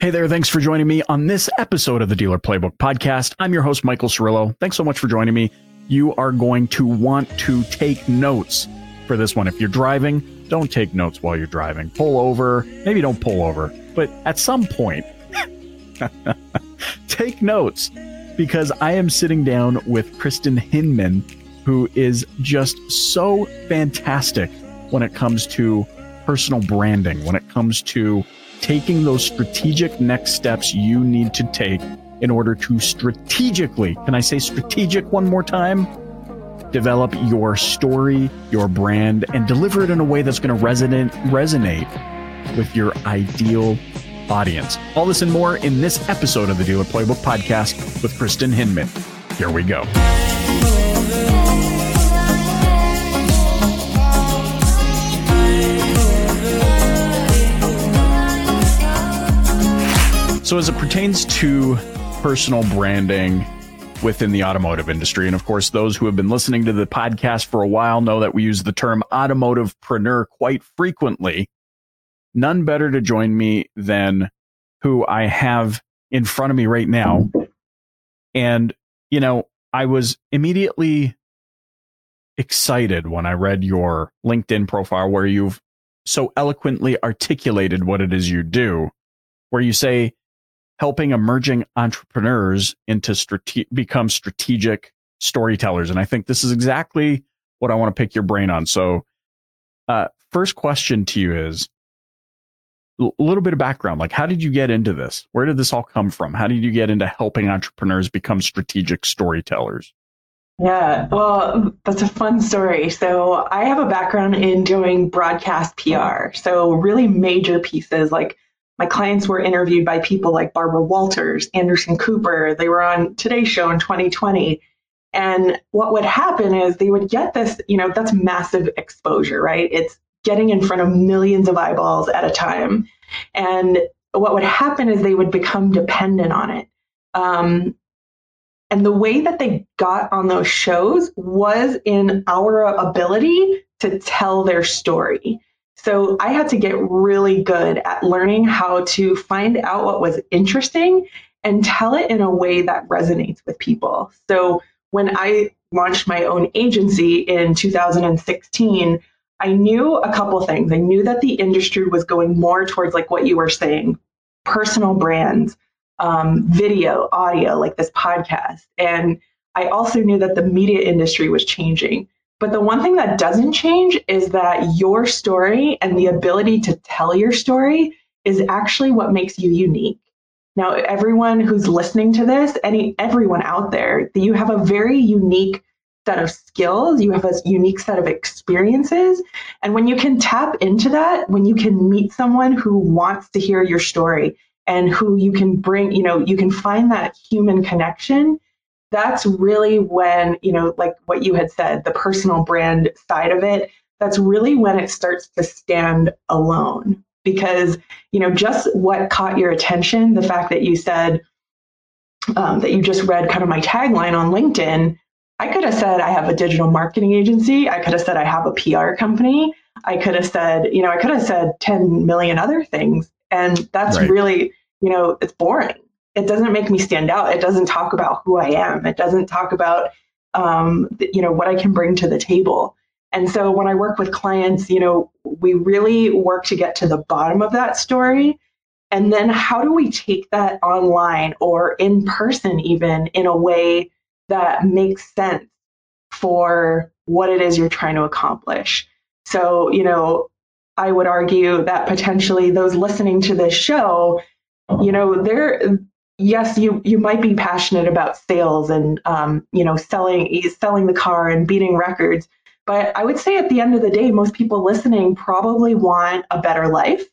Hey there, thanks for joining me on this episode of the Dealer Playbook Podcast. I'm your host, Michael Cirillo. Thanks so much for joining me. You are going to want to take notes for this one. If you're driving, don't take notes while you're driving. Pull over. Maybe don't pull over, but at some point, take notes because I am sitting down with Kristen Hinman, who is just so fantastic when it comes to personal branding, when it comes to taking those strategic next steps you need to take in order to strategically, can I say strategic one more time? Develop your story, your brand, and deliver it in a way that's going to resonate, resonate with your ideal audience. All this and more in this episode of the Dealer Playbook Podcast with Kristen Hinman. Here we go. So, as it pertains to personal branding within the automotive industry, and of course, those who have been listening to the podcast for a while know that we use the term automotivepreneur quite frequently. None better to join me than who I have in front of me right now. And, you know, I was immediately excited when I read your LinkedIn profile where you've so eloquently articulated what it is you do, where you say, helping emerging entrepreneurs into strate- become strategic storytellers. And I think this is exactly what I want to pick your brain on. So, uh, first question to you is a little bit of background. Like, how did you get into this? Where did this all come from? How did you get into helping entrepreneurs become strategic storytellers? Yeah, well, that's a fun story. So, I have a background in doing broadcast PR. So, really major pieces like my clients were interviewed by people like Barbara Walters, Anderson Cooper. They were on Today's Show in 2020. And what would happen is they would get this, you know, that's massive exposure, right? It's getting in front of millions of eyeballs at a time. And what would happen is they would become dependent on it. Um, and the way that they got on those shows was in our ability to tell their story. So I had to get really good at learning how to find out what was interesting and tell it in a way that resonates with people. So when I launched my own agency in 2016, I knew a couple things. I knew that the industry was going more towards like what you were saying, personal brands, um, video, audio, like this podcast. And I also knew that the media industry was changing. But the one thing that doesn't change is that your story and the ability to tell your story is actually what makes you unique. Now, everyone who's listening to this, any everyone out there, you have a very unique set of skills, you have a unique set of experiences, and when you can tap into that, when you can meet someone who wants to hear your story and who you can bring, you know, you can find that human connection, that's really when, you know, like what you had said, the personal brand side of it, that's really when it starts to stand alone. Because, you know, just what caught your attention, the fact that you said um, that you just read kind of my tagline on LinkedIn, I could have said I have a digital marketing agency. I could have said I have a PR company. I could have said, you know, I could have said 10 million other things. And that's right. really, you know, it's boring it doesn't make me stand out. It doesn't talk about who I am. It doesn't talk about um, you know what I can bring to the table. And so when I work with clients, you know, we really work to get to the bottom of that story. And then how do we take that online or in person, even in a way that makes sense for what it is you're trying to accomplish? So, you know, I would argue that potentially those listening to this show, you know, they're yes, you you might be passionate about sales and um, you know selling selling the car and beating records, but I would say at the end of the day, most people listening probably want a better life.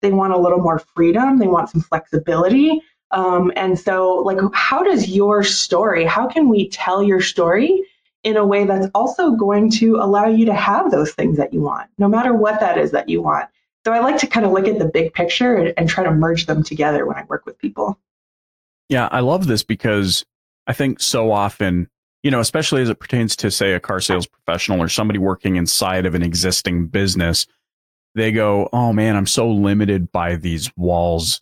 They want a little more freedom. They want some flexibility. Um, and so, like, how does your story? How can we tell your story in a way that's also going to allow you to have those things that you want, no matter what that is that you want? So I like to kind of look at the big picture and, and try to merge them together when I work with people. Yeah, I love this because I think so often, you know, especially as it pertains to, say, a car sales professional or somebody working inside of an existing business, they go, oh man, I'm so limited by these walls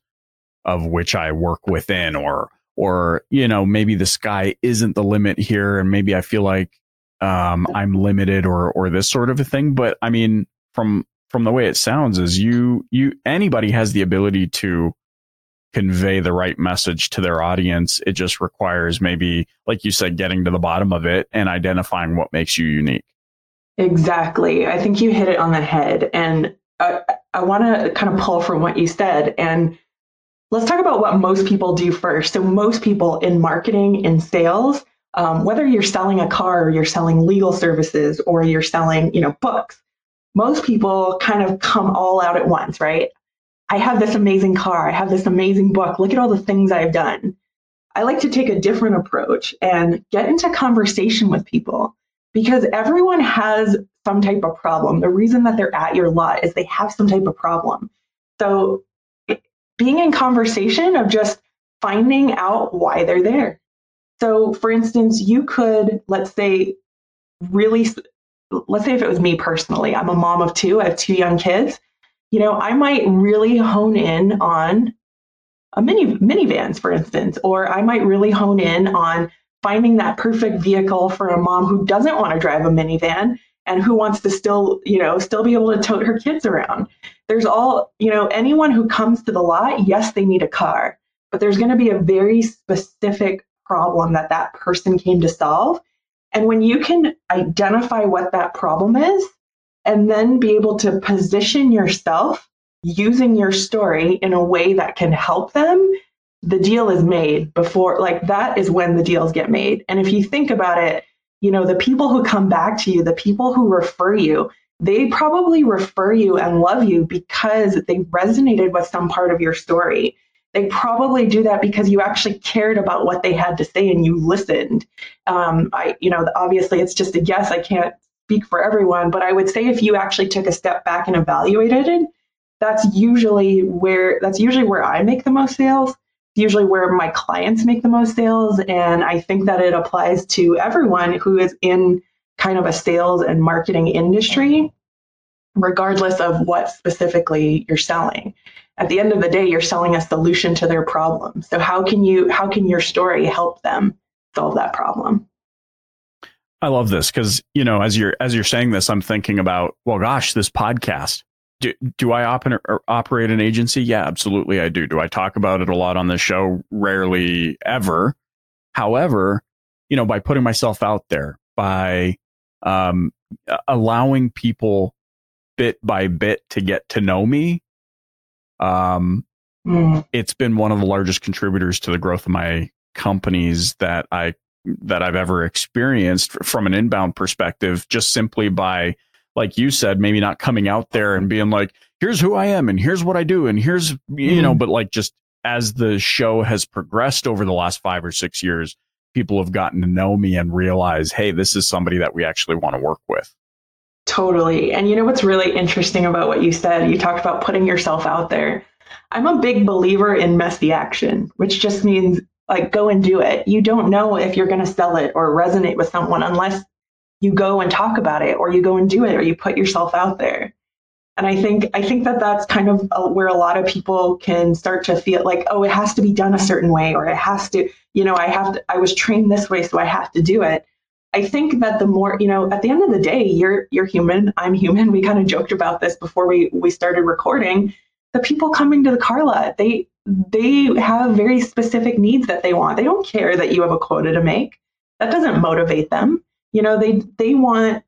of which I work within or or you know maybe the sky isn't the limit here and maybe I feel like um, I'm limited or or this sort of a thing but I mean from from the way it sounds is you you anybody has the ability to convey the right message to their audience it just requires maybe like you said getting to the bottom of it and identifying what makes you unique. Exactly. I think you hit it on the head and uh, i want to kind of pull from what you said and let's talk about what most people do first. So most people in marketing and sales um, whether you're selling a car or you're selling legal services or you're selling you know books most people kind of come all out at once, right? I have this amazing car. I have this amazing book. Look at all the things I've done. I like to take a different approach and get into conversation with people because everyone has some type of problem. The reason that they're at your lot is they have some type of problem. So being in conversation of just finding out why they're there. So for instance, you could, let's say, really let's say if it was me personally, I'm a mom of two, I have two young kids, you know, I might really hone in on a mini minivans, for instance, or I might really hone in on finding that perfect vehicle for a mom who doesn't want to drive a minivan and who wants to still, you know, still be able to tote her kids around. There's all, you know, anyone who comes to the lot, yes, they need a car, but there's going to be a very specific problem that that person came to solve and when you can identify what that problem is and then be able to position yourself using your story in a way that can help them, the deal is made before, like that is when the deals get made. And if you think about it, you know, the people who come back to you, the people who refer you, they probably refer you and love you because they resonated with some part of your story. They probably do that because you actually cared about what they had to say and you listened. Um, I, you know, obviously it's just a guess. I can't speak for everyone, but I would say if you actually took a step back and evaluated it, that's usually where that's usually where I make the most sales. Usually where my clients make the most sales, and I think that it applies to everyone who is in kind of a sales and marketing industry, regardless of what specifically you're selling. At the end of the day you're selling a solution to their problem. So how can you how can your story help them solve that problem i love this because you know as you're as you're saying this i'm thinking about well gosh this podcast. Do, do i op- operate an agency? Yeah absolutely i do. Do i talk about it a lot on the show? Rarely ever. However you know by putting myself out there by um, allowing people bit by bit to get to know me um, mm. It's been one of the largest contributors to the growth of my companies that I that I've ever experienced from an inbound perspective. Just simply by, like you said, maybe not coming out there and being like, "Here's who I am, and here's what I do, and here's you know," mm. but like just as the show has progressed over the last five or six years, people have gotten to know me and realize, hey, this is somebody that we actually want to work with. Totally. And you know what's really interesting about what you said? You talked about putting yourself out there. I'm a big believer in messy action, which just means like go and do it. You don't know if you're going to sell it or resonate with someone unless you go and talk about it or you go and do it or you put yourself out there. And I think I think that that's kind of uh, where a lot of people can start to feel like oh it has to be done a certain way or it has to you know I have to I was trained this way so I have to do it. I think that the more, you know, at the end of the day, you're you're human, I'm human. We kind of joked about this before we we started recording. The people coming to the car lot, they they have very specific needs that they want. They don't care that you have a quota to make. That doesn't motivate them. You know, they they want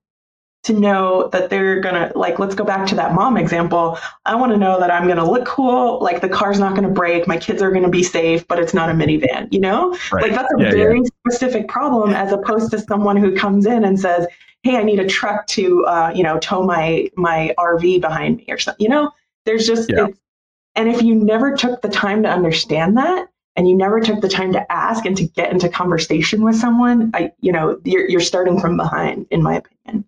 to know that they're gonna like let's go back to that mom example i want to know that i'm gonna look cool like the car's not gonna break my kids are gonna be safe but it's not a minivan you know right. like that's a yeah, very yeah. specific problem as opposed to someone who comes in and says hey i need a truck to uh, you know tow my my rv behind me or something you know there's just yeah. And if you never took the time to understand that and you never took the time to ask and to get into conversation with someone i you know you're, you're starting from behind in my opinion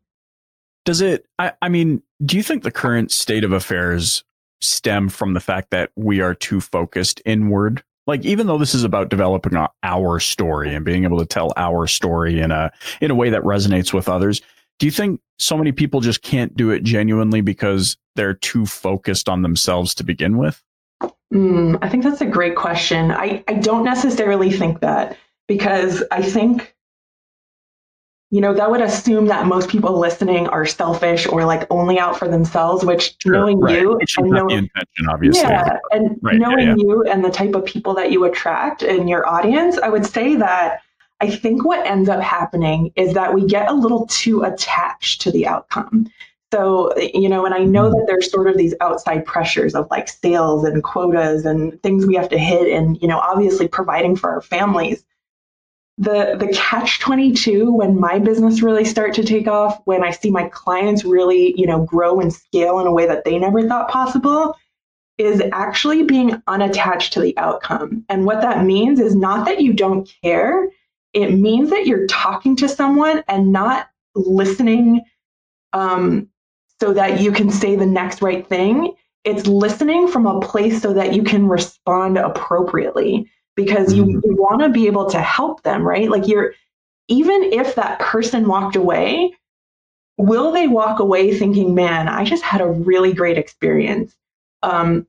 does it, I, I mean, do you think the current state of affairs stem from the fact that we are too focused inward? Like, even though this is about developing our story and being able to tell our story in a, in a way that resonates with others, do you think so many people just can't do it genuinely because they're too focused on themselves to begin with? Mm, I think that's a great question. I, I don't necessarily think that because I think, you know, that would assume that most people listening are selfish or like only out for themselves, which Sure, knowing right. you and not know- the intention, obviously. yeah, and Right, yeah, knowing yeah. you and the type of people that you attract in your audience, I would say that I think what ends up happening is that we get a little too attached to the outcome. So, you know, and I know that there's sort of these outside pressures of like sales and quotas and things we have to hit and, you know, obviously providing for our families. The the catch 22 when my business really start to take off, when I see my clients really, you know, grow and scale in a way that they never thought possible, is actually being unattached to the outcome. And what that means is not that you don't care, it means that you're talking to someone and not listening um, so that you can say the next right thing. It's listening from a place so that you can respond appropriately because you, Mhm. you want to be able to help them, right? Like you're, even if that person walked away, will they walk away thinking, man, I just had a really great experience? Um,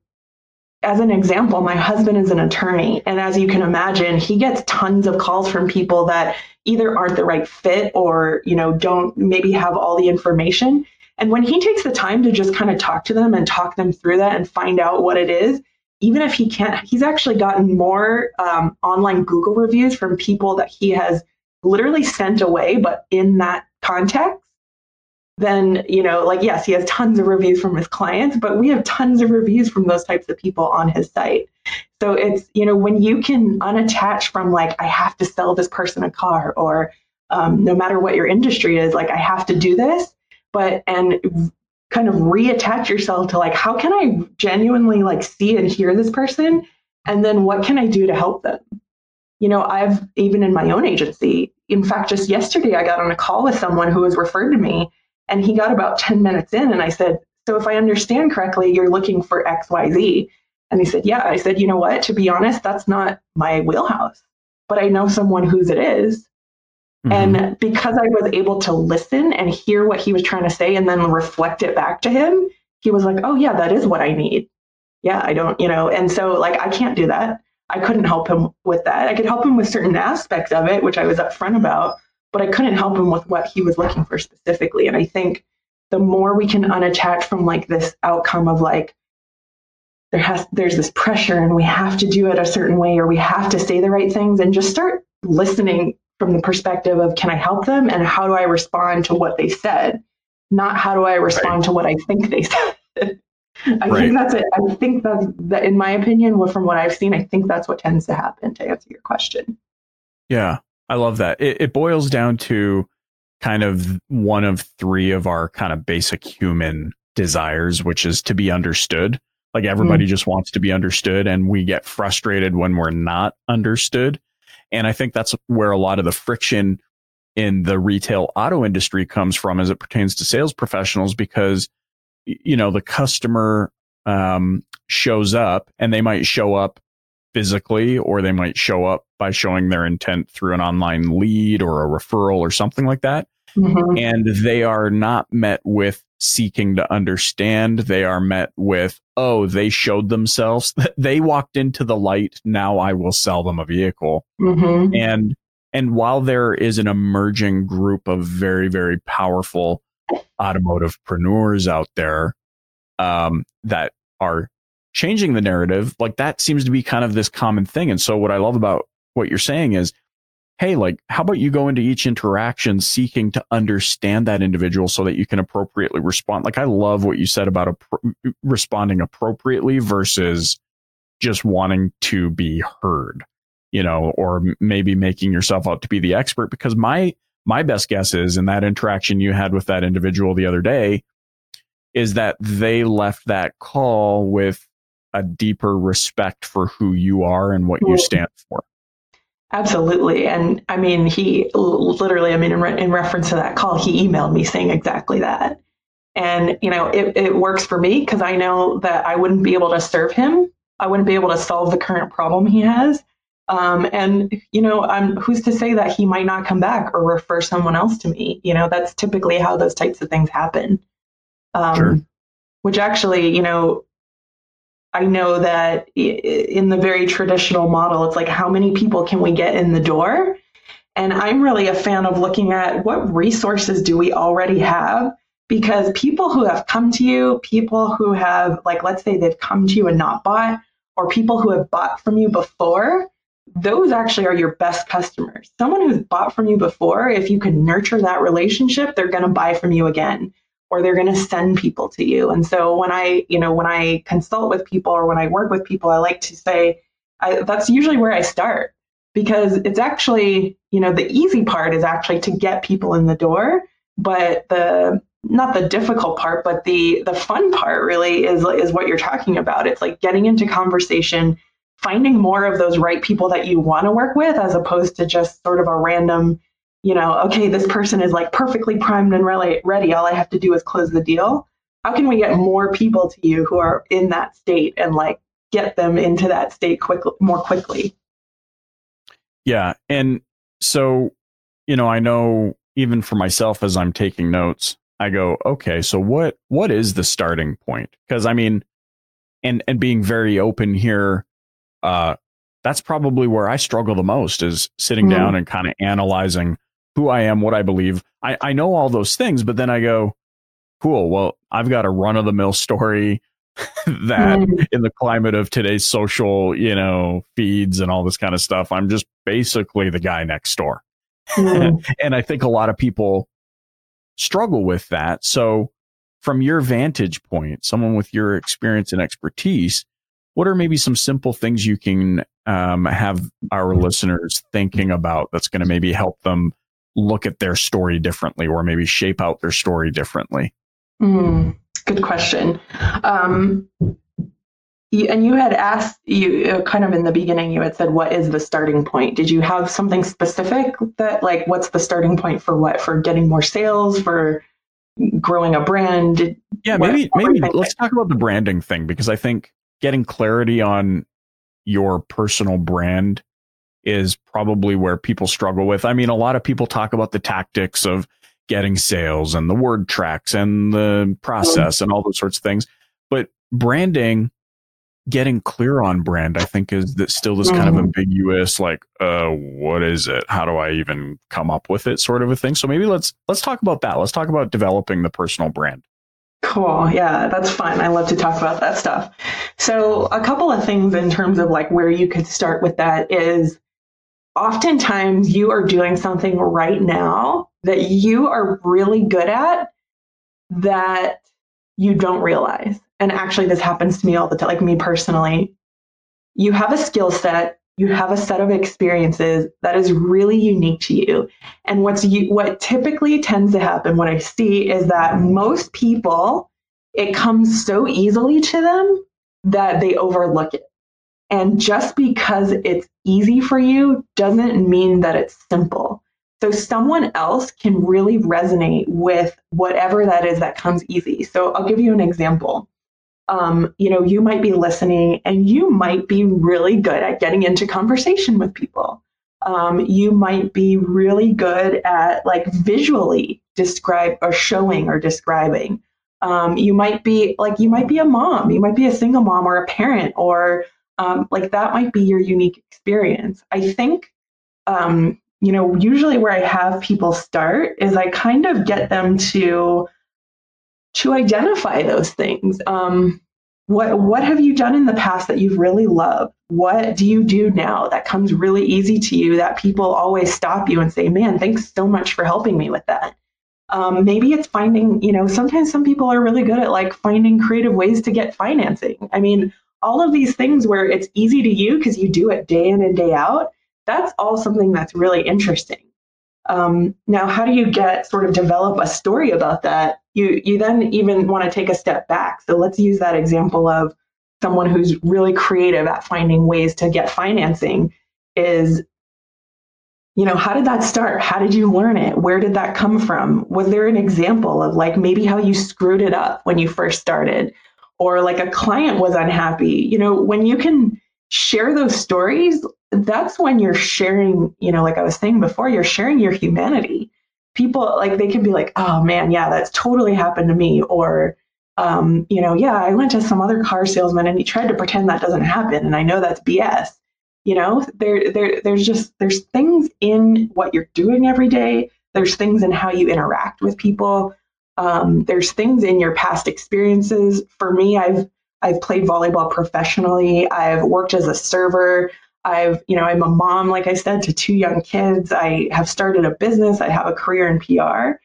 as an example, my husband is an attorney, and as you can imagine, he gets tons of calls from people that either aren't the right fit or you know don't maybe have all the information. And when he takes the time to just kind of talk to them and talk them through that and find out what it is, even if he can't, he's actually gotten more um, online Google reviews from people that he has literally sent away, but in that context then you know like yes he has tons of reviews from his clients but we have tons of reviews from those types of people on his site. So it's you know when you can unattach from like i have to sell this person a car or um, no matter what your industry is like i have to do this but and kind of reattach yourself to like how can i genuinely like see and hear this person and then what can i do to help them you know i've even in my own agency in fact just yesterday i got on a call with someone who was referred to me and he got about 10 minutes in, and I said, So if I understand correctly, you're looking for XYZ. And he said, Yeah. I said, You know what? To be honest, that's not my wheelhouse, but I know someone whose it is. Mhm. And because I was able to listen and hear what he was trying to say and then reflect it back to him, he was like, Oh, yeah, that is what I need. Yeah, I don't, you know, and so like I can't do that. I couldn't help him with that. I could help him with certain aspects of it, which I was upfront about, but I couldn't help him with what he was looking for specifically. And I think the more we can unattach from like this outcome of like there has there's this pressure and we have to do it a certain way or we have to say the right things and just start listening from the perspective of can I help them and how do I respond to what they said, not how do I respond to what I think they said. I Right. think that's it. I think that, that, in my opinion, from what I've seen, I think that's what tends to happen. To answer your question, Yeah, I love that. It, it boils down to kind of one of three of our kind of basic human desires, which is to be understood. Like everybody mm. just wants to be understood, and we get frustrated when we're not understood. And I think that's where a lot of the friction in the retail auto industry comes from as it pertains to sales professionals because you know the customer um, shows up and they might show up physically or they might show up by showing their intent through an online lead or a referral or something like that Mhm. and they are not met with seeking to understand. They are met with oh they showed themselves. They walked into the light. Now i will sell them a vehicle. Mhm. and and while there is an emerging group of very very powerful automotive preneurs out there um, that are changing the narrative like that seems to be kind of this common thing. And so what i love about what you're saying is hey like how about you go into each interaction seeking to understand that individual so that you can appropriately respond? Like i love what you said about appro- uh, responding appropriately versus just wanting to be heard you know or maybe making yourself out to be the expert. Because my my best guess is in that interaction you had with that individual the other day is that they left that call with a deeper respect for who you are and what you stand for Absolutely. And I mean, he literally, I mean, in, re- in reference to that call, he emailed me saying exactly that. And, you know, it, it works for me because I know that I wouldn't be able to serve him. I wouldn't be able to solve the current problem he has. Um, and, you know, I'm, who's to say that he might not come back or refer someone else to me? You know, that's typically how those types of things happen. Um, Sure. Which actually, you know, I know that in the very traditional model, it's like how many people can we get in the door? And I'm really a fan of looking at what resources do we already have? Because people who have come to you, people who have, like, let's say they've come to you and not bought, or people who have bought from you before, those actually are your best customers. Someone who's bought from you before, if you can nurture that relationship, they're going to buy from you again or they're going to send people to you. And so when I, you know, when I consult with people or when I work with people, I like to say I, that's usually where I start because it's actually, you know, the easy part is actually to get people in the door, but the not the difficult part, but the the fun part really is is what you're talking about. It's like getting into conversation, finding more of those right people that you want to work with as opposed to just sort of a random you know, okay, this person is like perfectly primed and ready. All I have to do is close the deal. How can we get more people to you who are in that state and like get them into that state quickly, more quickly? Yeah. And so, you know, I know even for myself as I'm taking notes, I go, okay, so what what is the starting point? Because I mean, and and being very open here, uh, that's probably where I struggle the most is sitting mm-hmm. down and kind of analyzing who I am, what I believe. I, I know all those things, but then I go, cool. Well, I've got a run of the mill story that mm. in the climate of today's social, you know, feeds and all this kind of stuff, I'm just basically the guy next door. Mm. and I think a lot of people struggle with that. So, from your vantage point, someone with your experience and expertise, what are maybe some simple things you can um, have our listeners thinking about that's going to maybe help them look at their story differently or maybe shape out their story differently? Mm, good question. Um, and you had asked you uh, kind of in the beginning you had said what is the starting point did you have something specific that like what's the starting point for what for getting more sales for growing a brand yeah maybe what, maybe let's talk about the branding thing because i think getting clarity on your personal brand is probably where people struggle with. I mean, a lot of people talk about the tactics of getting sales and the word tracks and the process and all those sorts of things. But branding, getting clear on brand, I think is that still this kind of mm-hmm. ambiguous, like, uh, what is it? How do I even come up with it sort of a thing. So maybe let's, let's talk about that. Let's talk about developing the personal brand. Cool. Yeah, that's fun. I love to talk about that stuff. So, a couple of things in terms of like where you could start with that is oftentimes you are doing something right now that you are really good at that you don't realize. And actually, this happens to me all the time, like me personally. You have a skill set, you have a set of experiences that is really unique to you. And what's you, what typically tends to happen, what I see is that most people, it comes so easily to them that they overlook it. And just because it's easy for you doesn't mean that it's simple. So someone else can really resonate with whatever that is that comes easy. So I'll give you an example. Um, you know, you might be listening and you might be really good at getting into conversation with people. Um, you might be really good at like visually describe or showing or describing. Um, you might be like you might be a mom, you might be a single mom or a parent or um, like that might be your unique experience. I think, um, you know, usually where I have people start is I kind of get them to to identify those things. Um, what what have you done in the past that you've really loved? What do you do now that comes really easy to you that people always stop you and say, "Man, thanks so much for helping me with that." Um, maybe it's finding, you know, sometimes some people are really good at like finding creative ways to get financing. I mean, all of these things where it's easy to you because you do it day in and day out, that's all something that's really interesting. Um, now, how do you get sort of develop a story about that? You you then even want to take a step back. So let's use that example of someone who's really creative at finding ways to get financing. Is you know how did that start? How did you learn it? Where did that come from? Was there an example of like maybe how you screwed it up when you first started? Or like a client was unhappy. You know, when you can share those stories, that's when you're sharing, you know, like I was saying before, you're sharing your humanity. People like they can be like, oh man, yeah, that's totally happened to me. Or, um, you know, yeah, I went to some other car salesman and he tried to pretend that doesn't happen. And I know that's BS. You know, there, there, there's just, there's things in what you're doing every day. There's things in how you interact with people. Um, there's things in your past experiences. For me, I've, I've played volleyball professionally. I've worked as a server. I've, you know, I'm a mom, like I said, to two young kids. I have started a business. I have a career in PR.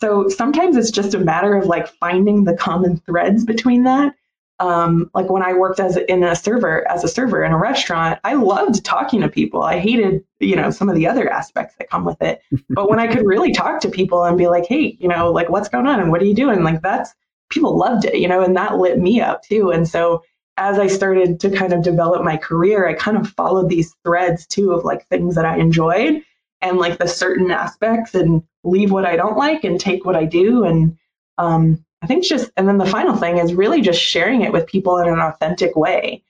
So sometimes it's just a matter of like finding the common threads between that. Um, like when I worked as a, in a server as a server in a restaurant, I loved talking to people. I hated, you know, some of the other aspects that come with it. But when I could really talk to people and be like, hey, you know, like what's going on and what are you doing? Like that's people loved it, you know, and that lit me up too. And so as I started to kind of develop my career, I kind of followed these threads too of like things that I enjoyed and like the certain aspects and leave what I don't like and take what I do. And um, I think just, and then the final thing is really just sharing it with people in an authentic way.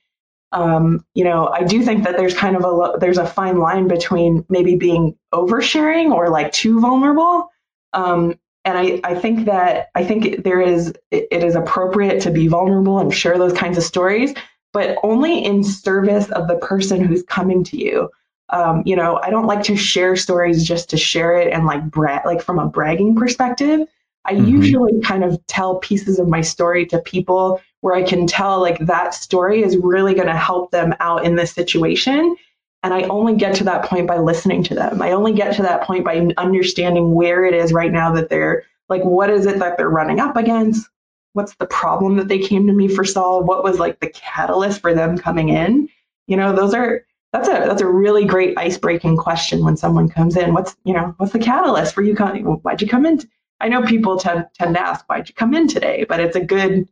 Um, you know, I do think that there's kind of a there's a fine line between maybe being oversharing or like too vulnerable. Um, and I, I think that I think there is it, it is appropriate to be vulnerable and share those kinds of stories, but only in service of the person who's coming to you um, you know, I don't like to share stories just to share it and like brag, like from a bragging perspective. I mm-hmm. usually kind of tell pieces of my story to people where I can tell like that story is really going to help them out in this situation. And I only get to that point by listening to them. I only get to that point by understanding where it is right now that they're like, what is it that they're running up against? What's the problem that they came to me for solve? What was like the catalyst for them coming in? You know, those are that's a that's a really great ice breaking question when someone comes in. What's you know what's the catalyst for you coming? Why'd you come in? I know people tend tend to ask why'd you come in today, but it's a good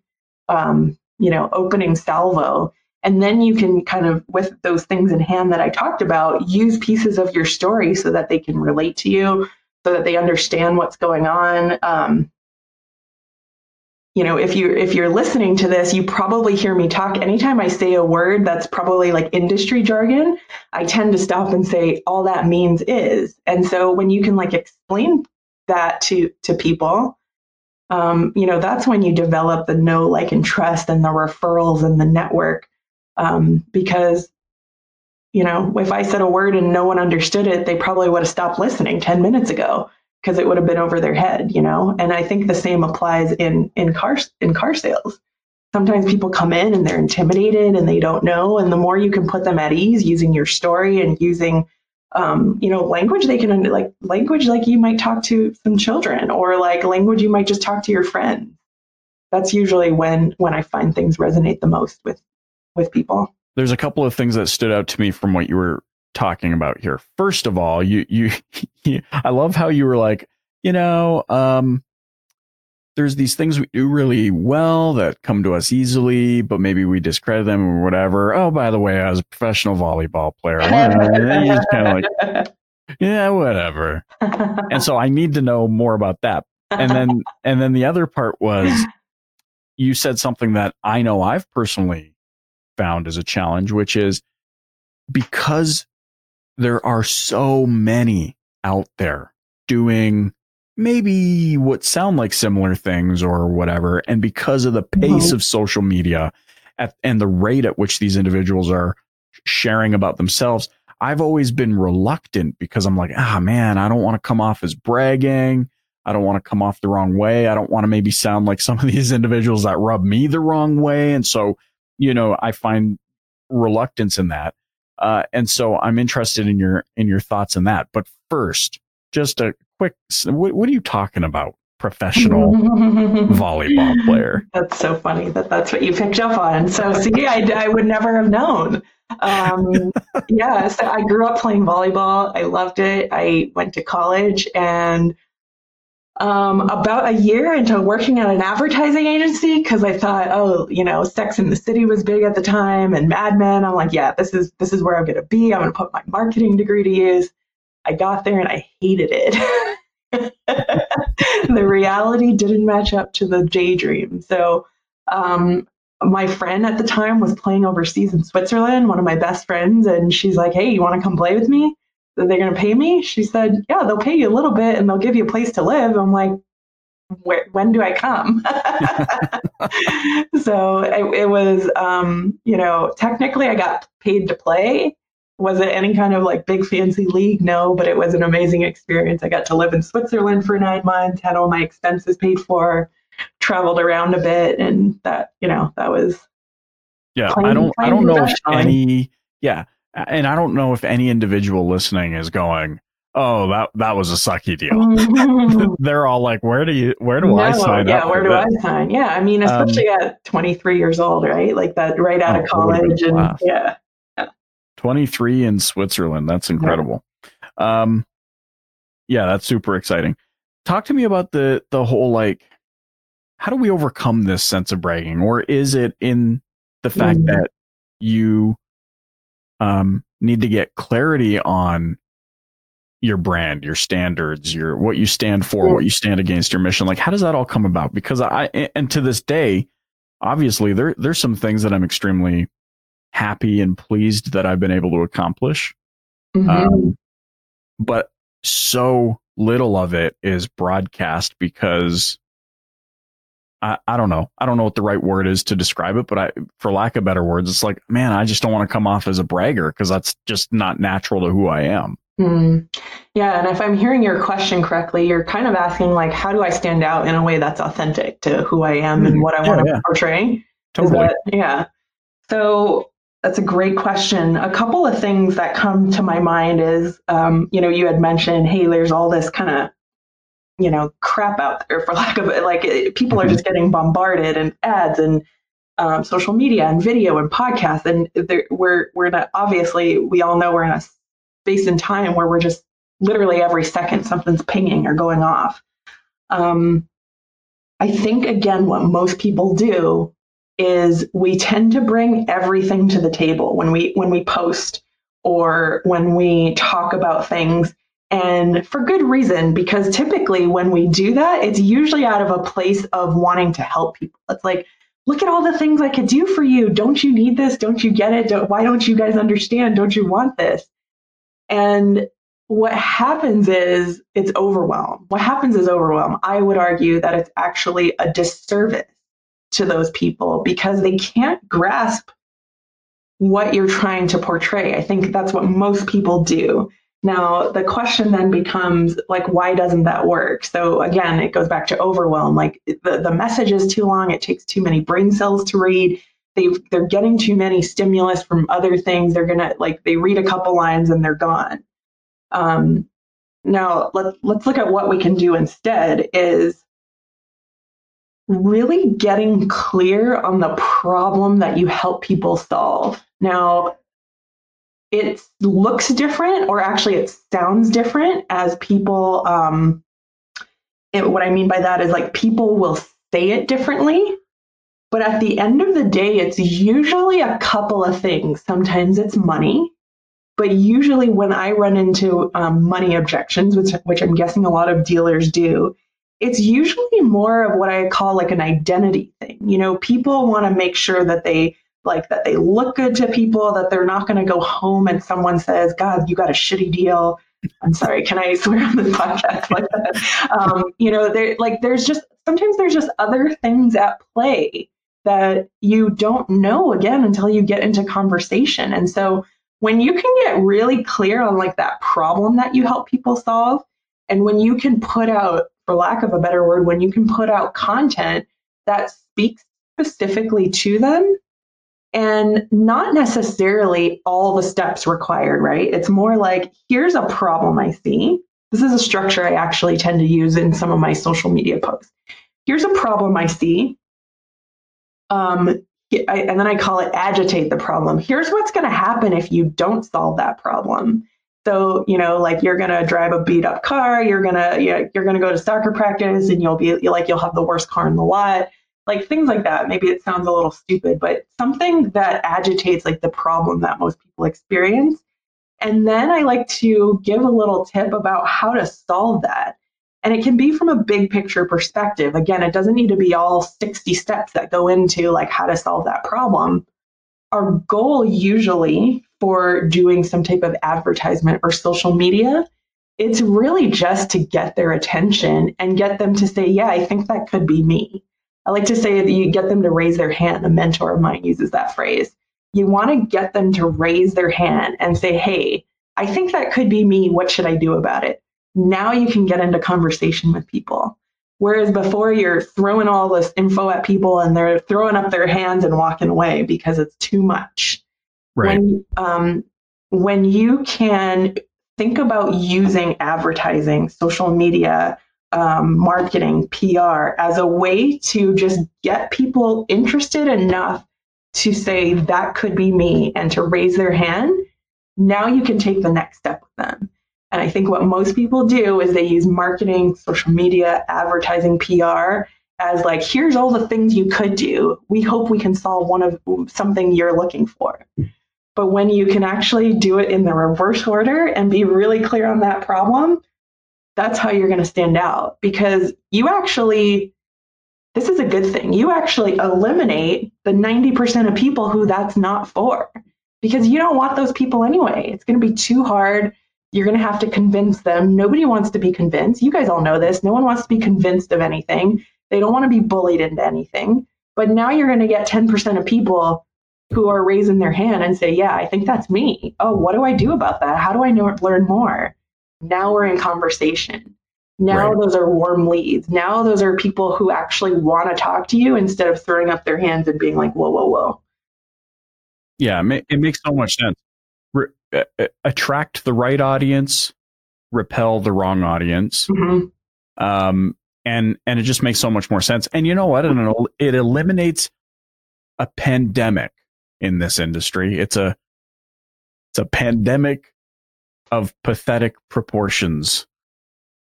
um, you know opening salvo. And then you can kind of, with those things in hand that I talked about, use pieces of your story so that they can relate to you, so that they understand what's going on. Um, you know if you if you're listening to this you probably hear me talk anytime i say a word that's probably like industry jargon i tend to stop and say all that means is and so when you can like explain that to to people um, you know that's when you develop the know like and trust and the referrals and the network um, because you know if i said a word and no one understood it they probably would have stopped listening 10 minutes ago because it would have been over their head, you know. And I think the same applies in in car in car sales. Sometimes people come in and they're intimidated and they don't know, and the more you can put them at ease using your story and using um, you know language they can like language like you might talk to some children or like language you might just talk to your friends that's usually when when i find things resonate the most with with people there's a couple of things that stood out to me from what you were talking about here. First of all, you, you, I love how you were like, you know, um, there's these things we do really well that come to us easily, but maybe we discredit them or whatever. Oh, by the way, I was a professional volleyball player. kind of like, yeah, whatever. and so I need to know more about that. And then, and then the other part was you said something that I know I've personally found as a challenge, which is because there are so many out there doing maybe what sound like similar things or whatever. And because of the pace mm-hmm. of social media at, and the rate at which these individuals are sharing about themselves, I've always been reluctant because I'm like, ah, man, I don't want to come off as bragging. I don't want to come off the wrong way. I don't want to maybe sound like some of these individuals that rub me the wrong way. And so, you know, I find reluctance in that. Uh, and so I'm interested in your in your thoughts on that. But first, just a quick, what, what are you talking about? Professional volleyball player. That's so funny that that's what you picked up on. So see, I, I would never have known. Um, yeah, so I grew up playing volleyball. I loved it. I went to college and um, about a year into working at an advertising agency because I thought, oh, you know, Sex in the City was big at the time and Mad Men. I'm like, yeah, this is this is where I'm going to be. I'm going to put my marketing degree to use. I got there and I hated it. the reality didn't match up to the daydream. So, um, my friend at the time was playing overseas in Switzerland, one of my best friends, and she's like, hey, you want to come play with me? they're going to pay me? She said, yeah, they'll pay you a little bit and they'll give you a place to live. I'm like, when do I come? so it, it was, um, you know, technically I got paid to play. Was it any kind of like big fancy league? No, but it was an amazing experience. I got to live in Switzerland for nine months, had all my expenses paid for, traveled around a bit, and that, you know, that was. Yeah, I don't, I don't know if any, yeah, and I don't know if any individual listening is going, oh that that was a sucky deal mm-hmm. they're all like where do you where do no, i sign yeah, up where do i sign yeah i mean um, especially um, at 23 years old right like that right out oh, of college and yeah 23 in switzerland that's incredible yeah. um yeah that's super exciting talk to me about the the whole like how do we overcome this sense of bragging or is it in the fact mm-hmm. that you um need to get clarity on your brand, your standards, your what you stand for, what you stand against, your mission. Like, how does that all come about? Because I and to this day, obviously, there there's some things that I'm extremely happy and pleased that I've been able to accomplish. Mm-hmm. Um, but so little of it is broadcast because I, I don't know. I don't know what the right word is to describe it, but I, for lack of better words, it's like, man, I just don't want to come off as a bragger because that's just not natural to who I am. Mm. Yeah, and if I'm hearing your question correctly, you're kind of asking like, how do I stand out in a way that's authentic to who I am and what I yeah, want to yeah. portray? Totally. That, yeah. So that's a great question. A couple of things that come to my mind is, um, you know, you had mentioned, hey, there's all this kind of, you know, crap out there, for lack of it. Like it, people are mm-hmm. just getting bombarded and ads and um, social media and video and podcasts, and we're we're not obviously we all know we're in a space and time where we're just literally every second something's pinging or going off. Um, I think, again, what most people do is we tend to bring everything to the table when we when we post or when we talk about things. And for good reason because typically when we do that it's usually out of a place of wanting to help people. It's like look at all the things i could do for you. Don't you need this? Don't you get it? Don't, why don't you guys understand? Don't you want this? And what happens is it's overwhelm. What happens is overwhelm. I would argue that it's actually a disservice to those people because they can't grasp what you're trying to portray. I think that's what most people do. Now, the question then becomes like, why doesn't that work? So again, it goes back to overwhelm. Like the, the message is too long, it takes too many brain cells to read they they're getting too many stimulus from other things. They're gonna like they read a couple lines and they're gone. Um, now let let's look at what we can do instead. Is really getting clear on the problem that you help people solve. Now, it looks different, or actually, it sounds different as people. Um, it, what I mean by that is like people will say it differently but at the end of the day, it's usually a couple of things. Sometimes it's money, but usually when I run into um, money objections, which, which I'm guessing a lot of dealers do, it's usually more of what I call like an identity thing. You know, people want to make sure that they like that they look good to people, that they're not going to go home and someone says, God, you got a shitty deal. I'm sorry, can I swear on this podcast like that? Um, you know, there like there's just sometimes there's just other things at play that you don't know again until you get into conversation. And so when you can get really clear on like that problem that you help people solve, and when you can put out, for lack of a better word, when you can put out content that speaks specifically to them and not necessarily all the steps required, right? It's more like, here's a problem I see. This is a structure I actually tend to use in some of my social media posts. Here's a problem I see um, I, and then I call it agitate the problem. Here's what's going to happen if you don't solve that problem. So, you know, like you're to drive a beat up car, you're know, you're to go to soccer practice and you'll be like you'll have the worst car in the lot. Like things like that. Maybe it sounds a little stupid, but something that agitates like the problem that most people experience. And then I like to give a little tip about how to solve that. And it can be from a big picture perspective. Again, it doesn't need to be all 60 steps that go into like how to solve that problem. Our goal usually for doing some type of advertisement or social media it's really just to get their attention and get them to say, Yeah, I think that could be me. I like to say that you get them to raise their hand. A mentor of mine uses that phrase. You want to get them to raise their hand and say, Hey, I think that could be me. What should I do about it? Now you can get into conversation with people. Whereas before you're throwing all this info at people and they're throwing up their hands and walking away because it's too much. Right. When, um, when you can think about using advertising, social media, um, marketing, PR as a way to just get people interested enough to say that could be me and to raise their hand, now you can take the next step with them. And I think what most people do is they use marketing, social media, advertising, PR as like, here's all the things you could do. We hope we can solve one of something you're looking for. But when you can actually do it in the reverse order and be really clear on that problem, that's how you're going to stand out because you actually, this is a good thing. You actually eliminate the 90% of people who that's not for because you don't want those people anyway. It's going to be too hard. You're going to have to convince them. Nobody wants to be convinced. You guys all know this. No one wants to be convinced of anything. They don't want to be bullied into anything. But now you're going to get 10% of people who are raising their hand and say, Yeah, I think that's me. Oh, what do I do about that? How do I know, learn more? Now we're in conversation. Now right. those are warm leads. Now those are people who actually want to talk to you instead of throwing up their hands and being like, whoa, whoa, whoa. Yeah, it makes so much sense. Attract the right audience, repel the wrong audience. Mm-hmm. Um, and, and it just makes so much more sense. And you know what? It, it eliminates a pandemic in this industry. It's a, it's a pandemic of pathetic proportions,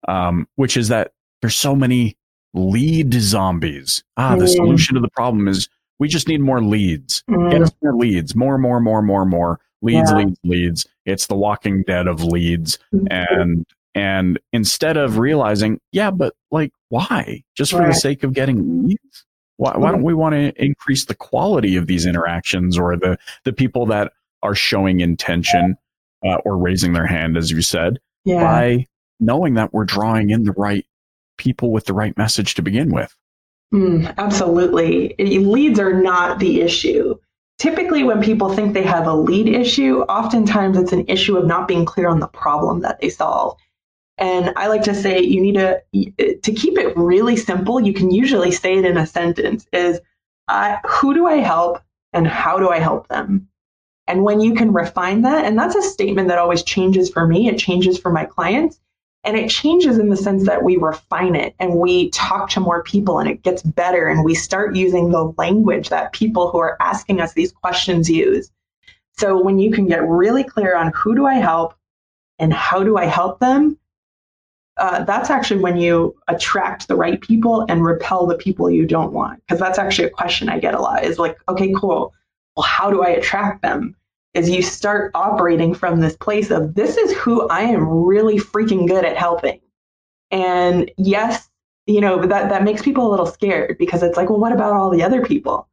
um, which is that there's so many lead zombies. Ah, the mm. solution to the problem is we just need more leads. Mm. Get us more leads, more, more, more, more, more leads, yeah. leads, leads. It's the Walking Dead of leads, mm-hmm. and and instead of realizing, yeah, but like, why? Just for right. the sake of getting leads? Why, why don't we want to increase the quality of these interactions or the the people that are showing intention uh, or raising their hand, as you said, yeah. by knowing that we're drawing in the right people with the right message to begin with. Mm, absolutely. Leads are not the issue. Typically, when people think they have a lead issue, oftentimes it's an issue of not being clear on the problem that they solve. And I like to say you need to to keep it really simple. You can usually say it in a sentence: "Is uh, who do I help and how do I help them?" And when you can refine that, and that's a statement that always changes for me, it changes for my clients. And it changes in the sense that we refine it and we talk to more people and it gets better and we start using the language that people who are asking us these questions use. So when you can get really clear on who do I help and how do I help them, uh, that's actually when you attract the right people and repel the people you don't want. Because that's actually a question I get a lot is like, okay, cool well, how do I attract them? Is you start operating from this place of this is who I am really freaking good at helping. And yes, you know, that, that makes people a little scared because it's like, well, what about all the other people?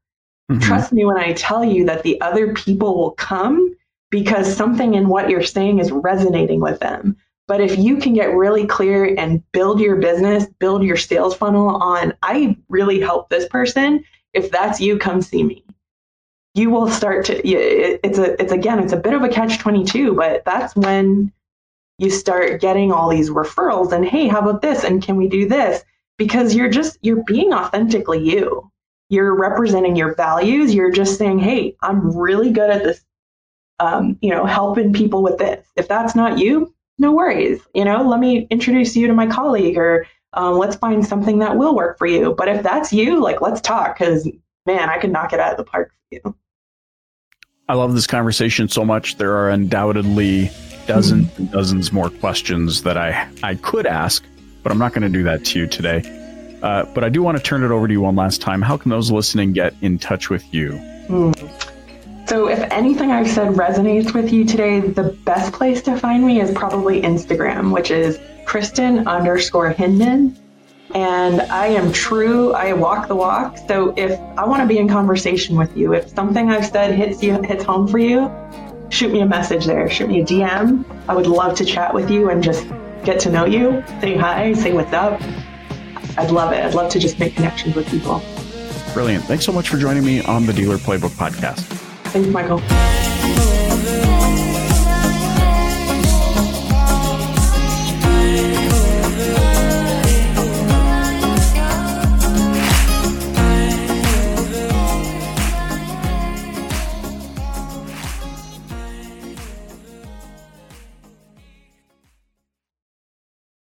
Mm-hmm. Trust me when I tell you that the other people will come because something in what you're saying is resonating with them. But if you can get really clear and build your business, build your sales funnel on, I really help this person. If that's you, come see me you will start to it's a it's again it's a bit of a catch 22 but that's when you start getting all these referrals and hey how about this? And can we do this? Because you're just you're being authentically you. You're representing your values. You're just saying hey i'm really good at this um, you know helping people with this. If that's not you no worries. You know let me introduce you to my colleague or um, let's find something that will work for you. But if that's you like let's talk because man, I could knock it out of the park for you. I love this conversation so much. There are undoubtedly dozens mm-hmm. and dozens more questions that I, I could ask, but I'm not going to do that to you today. Uh, but I do want to turn it over to you one last time. How can those listening get in touch with you? Mm. So, if anything I've said resonates with you today, the best place to find me is probably Instagram, which is Kristen underscore Hinman and I am true. I walk the walk. So if I want to be in conversation with you, if something I've said hits you hits home for you, shoot me a message there. Shoot me a DM. I would love to chat with you and just get to know you, say hi, say what's up. I'd love it. I'd love to just make connections with people. Brilliant. Thanks so much for joining me on the Dealer Playbook podcast. Thanks, Michael.